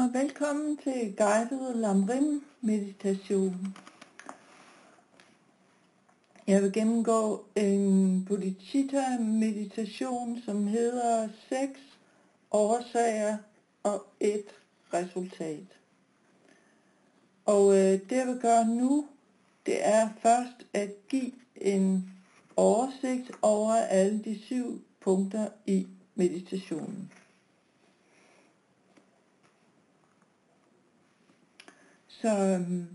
og velkommen til guided Lamrim meditation. Jeg vil gennemgå en bodhicitta meditation, som hedder 6 årsager og et resultat. Og øh, det jeg vil gøre nu, det er først at give en oversigt over alle de syv punkter i meditationen. Så øhm,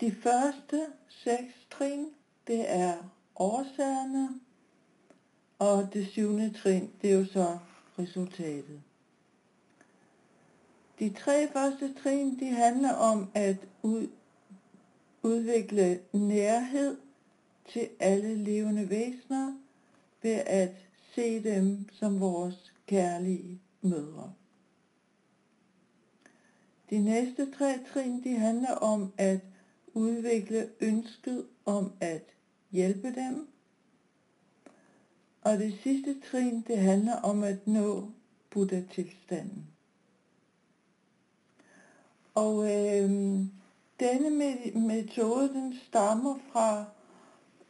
de første seks trin, det er årsagerne, og det syvende trin, det er jo så resultatet. De tre første trin, de handler om at ud, udvikle nærhed til alle levende væsener ved at se dem som vores kærlige mødre. De næste tre trin de handler om at udvikle ønsket om at hjælpe dem. Og det sidste trin det handler om at nå Buddha-tilstanden. Og øh, denne metode den stammer fra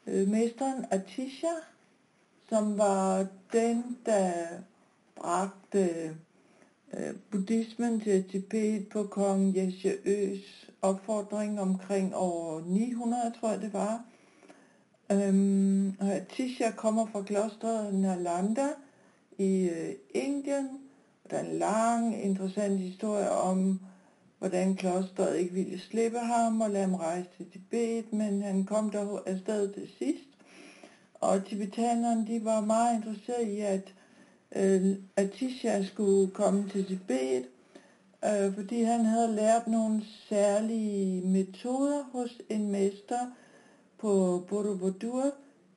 øh, mesteren Atisha, som var den, der bragte øh, Øh, buddhismen til Tibet på kong Yeshe opfordring omkring år 900, tror jeg det var. Øhm, Tisha kommer fra klostret Nalanda i øh, Indien. Der er en lang, interessant historie om, hvordan klostret ikke ville slippe ham og lade ham rejse til Tibet, men han kom der afsted til sidst. Og tibetanerne, de var meget interesserede i, at øh, Atisha skulle komme til Tibet, øh, fordi han havde lært nogle særlige metoder hos en mester på Borobudur,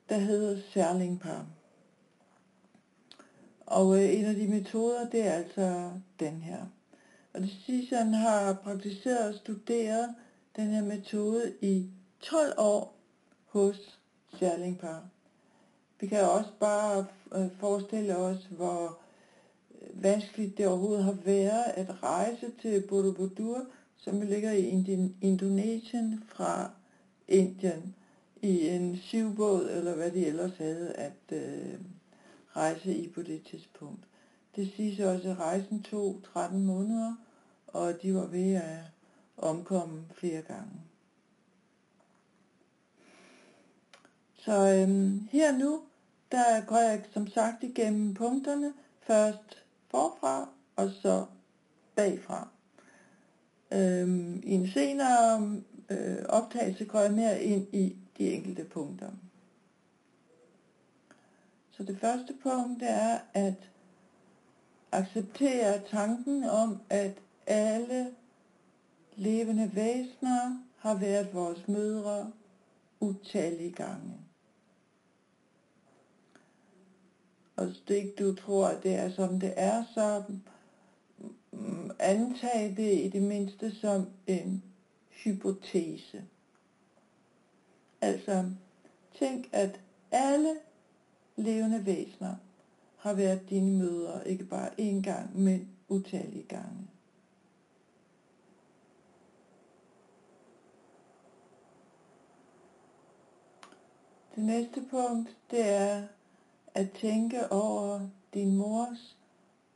der hedder Særlingpar. Og øh, en af de metoder, det er altså den her. Og det sidste, han har praktiseret og studeret den her metode i 12 år hos Særlingpar. Vi kan også bare øh, forestille os, hvor øh, vanskeligt det overhovedet har været at rejse til Borobudur, som ligger i Indonesien fra Indien i en syvbåd, eller hvad de ellers havde at øh, rejse i på det tidspunkt. Det siges også, at rejsen tog 13 måneder, og de var ved at omkomme flere gange. Så øhm, her nu, der går jeg som sagt igennem punkterne, først forfra og så bagfra. Øhm, I en senere øh, optagelse går jeg mere ind i de enkelte punkter. Så det første punkt er at acceptere tanken om, at alle levende væsener har været vores mødre utallige gange. Og hvis ikke du tror, at det er som det er, så mm, antag det i det mindste som en hypotese. Altså, tænk, at alle levende væsener har været dine mødre, ikke bare én gang, men utallige gange. Det næste punkt, det er at tænke over din mors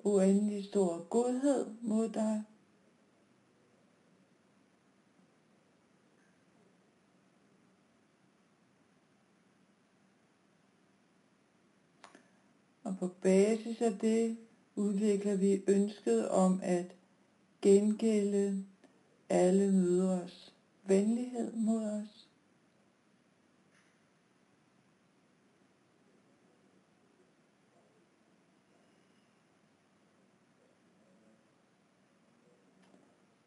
uendelig store godhed mod dig. Og på basis af det udvikler vi ønsket om at gengælde alle mødres venlighed mod os.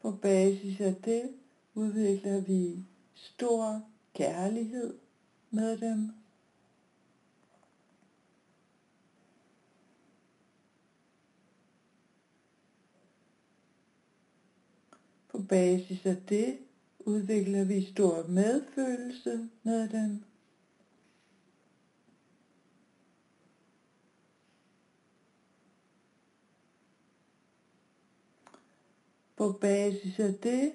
På basis af det udvikler vi stor kærlighed med dem. På basis af det udvikler vi stor medfølelse med dem. På basis af det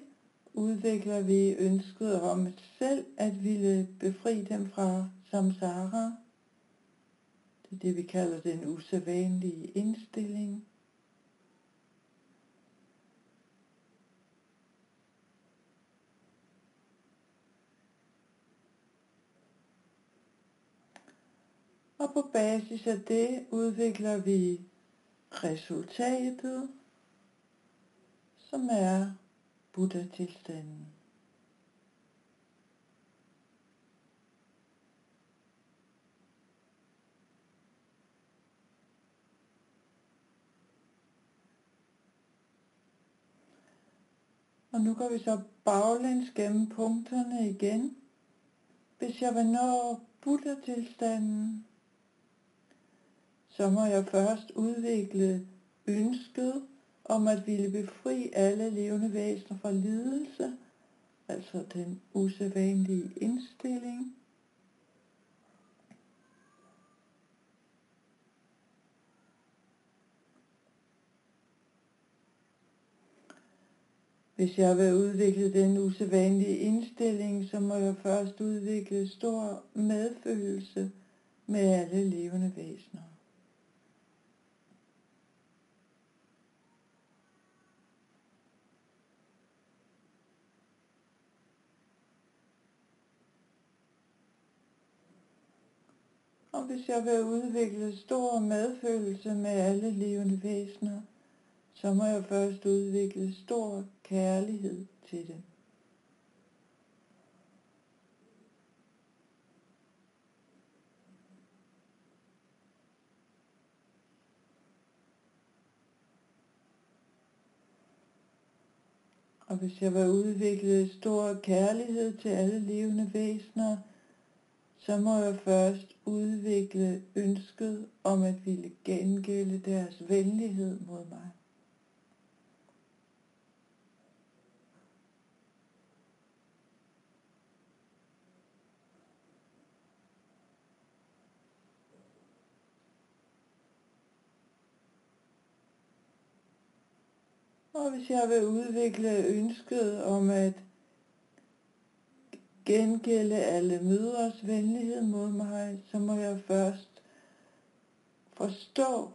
udvikler vi ønsket om selv at ville befri dem fra samsara. Det er det, vi kalder den usædvanlige indstilling. Og på basis af det udvikler vi resultatet, som er Buddha-tilstanden. Og nu går vi så baglæns gennem punkterne igen. Hvis jeg vil nå Buddha-tilstanden, så må jeg først udvikle ønsket om at ville befri alle levende væsener fra lidelse, altså den usædvanlige indstilling. Hvis jeg vil udvikle den usædvanlige indstilling, så må jeg først udvikle stor medfølelse med alle levende væsener. Og hvis jeg vil udvikle stor medfølelse med alle levende væsener, så må jeg først udvikle stor kærlighed til dem. Og hvis jeg vil udvikle stor kærlighed til alle levende væsener, så må jeg først udvikle ønsket om at ville gengælde deres venlighed mod mig. Og hvis jeg vil udvikle ønsket om at gengælde alle mødres venlighed mod mig, så må jeg først forstå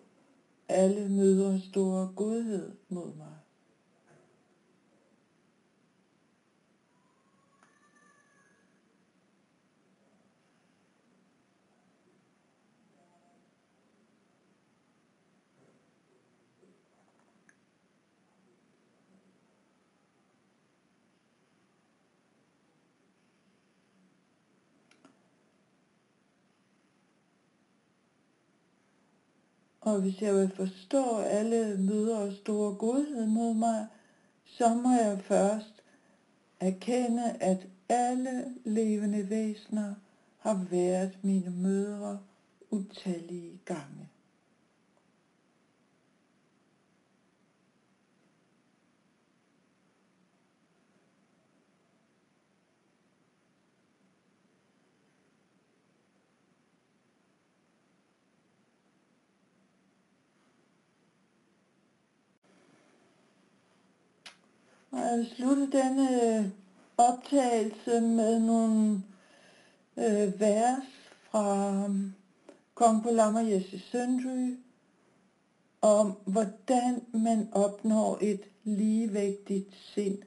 alle mødres store godhed mod mig. Og hvis jeg vil forstå alle mødres store godhed mod mig, så må jeg først erkende, at alle levende væsener har været mine mødre utallige gange. Jeg vil slutte denne øh, optagelse med nogle øh, vers fra um, Kong Lama Jesse Søndry om, hvordan man opnår et ligevægtigt sind,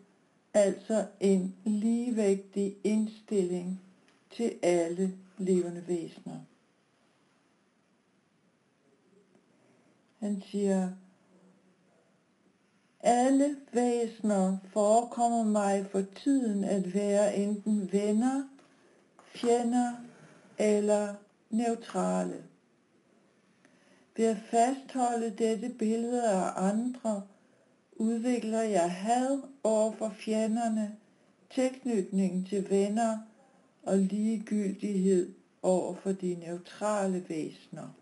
altså en ligevægtig indstilling til alle levende væsener. Han siger, alle væsener forekommer mig for tiden at være enten venner, fjender eller neutrale. Ved at fastholde dette billede af andre, udvikler jeg had over for fjenderne, tilknytning til venner og ligegyldighed over for de neutrale væsener.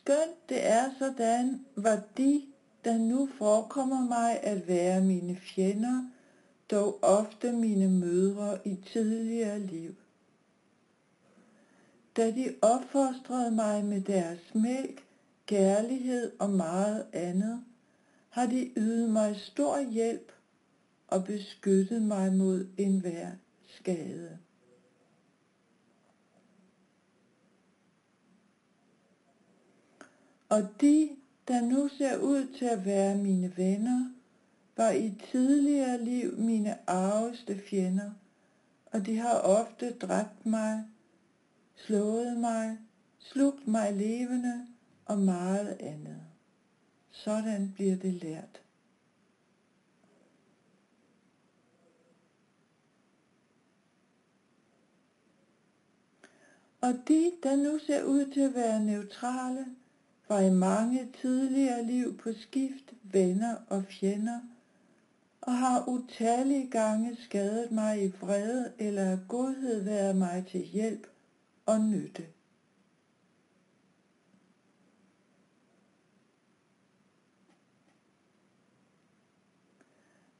Skønt det er sådan, var de, der nu forekommer mig at være mine fjender, dog ofte mine mødre i tidligere liv. da de opfostrede mig med deres mælk, kærlighed og meget andet, har de ydet mig stor hjælp og beskyttet mig mod enhver skade. Og de, der nu ser ud til at være mine venner, var i tidligere liv mine arveste fjender, og de har ofte dræbt mig, slået mig, slugt mig levende og meget andet. Sådan bliver det lært. Og de, der nu ser ud til at være neutrale, var i mange tidligere liv på skift venner og fjender, og har utallige gange skadet mig i vrede eller af godhed været mig til hjælp og nytte.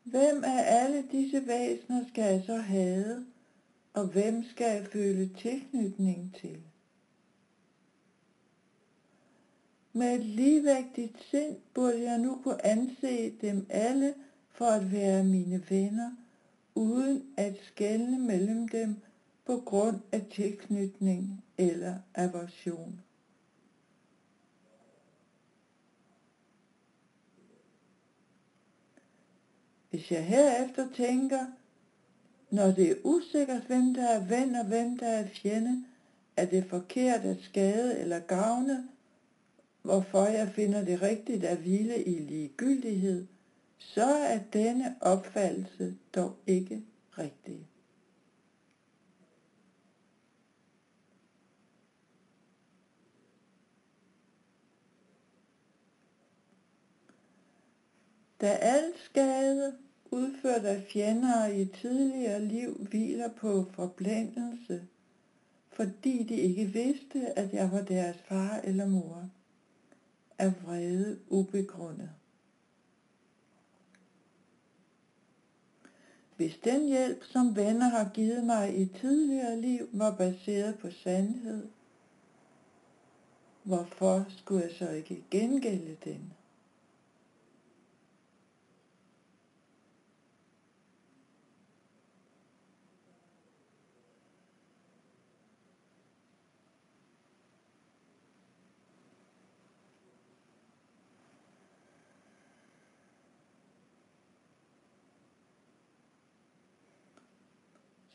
Hvem af alle disse væsener skal jeg så have, og hvem skal jeg føle tilknytning til? Med et ligevægtigt sind burde jeg nu kunne anse dem alle for at være mine venner, uden at skelne mellem dem på grund af tilknytning eller aversion. Hvis jeg herefter tænker, når det er usikkert, hvem der er ven og hvem der er fjende, er det forkert at skade eller gavne, hvorfor jeg finder det rigtigt at hvile i ligegyldighed, så er denne opfattelse dog ikke rigtig. Da al skade udført af fjender i tidligere liv hviler på forblændelse, fordi de ikke vidste, at jeg var deres far eller mor, er vrede ubegrundet. Hvis den hjælp, som venner har givet mig i tidligere liv, var baseret på sandhed, hvorfor skulle jeg så ikke gengælde den?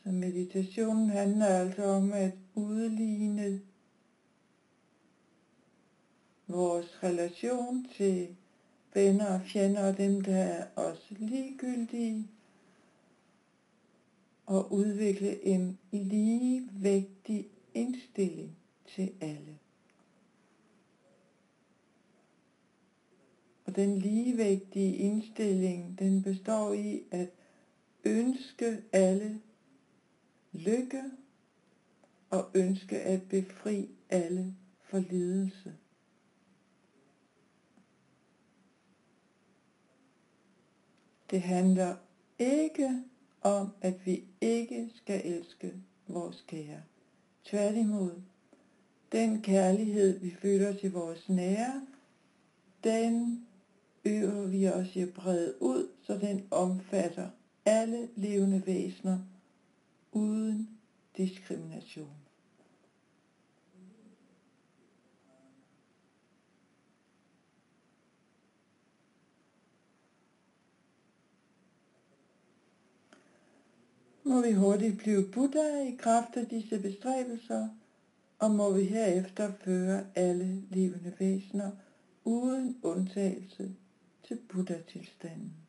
Så meditationen handler altså om at udligne vores relation til venner og fjender og dem, der er os ligegyldige, og udvikle en ligevægtig indstilling til alle. Og den ligevægtige indstilling, den består i at ønske alle lykke og ønske at befri alle for lidelse. Det handler ikke om, at vi ikke skal elske vores kære. Tværtimod, den kærlighed, vi føler til vores nære, den øver vi os i at brede ud, så den omfatter alle levende væsener uden diskrimination. Må vi hurtigt blive Buddha i kraft af disse bestræbelser, og må vi herefter føre alle levende væsener uden undtagelse til Buddha-tilstanden.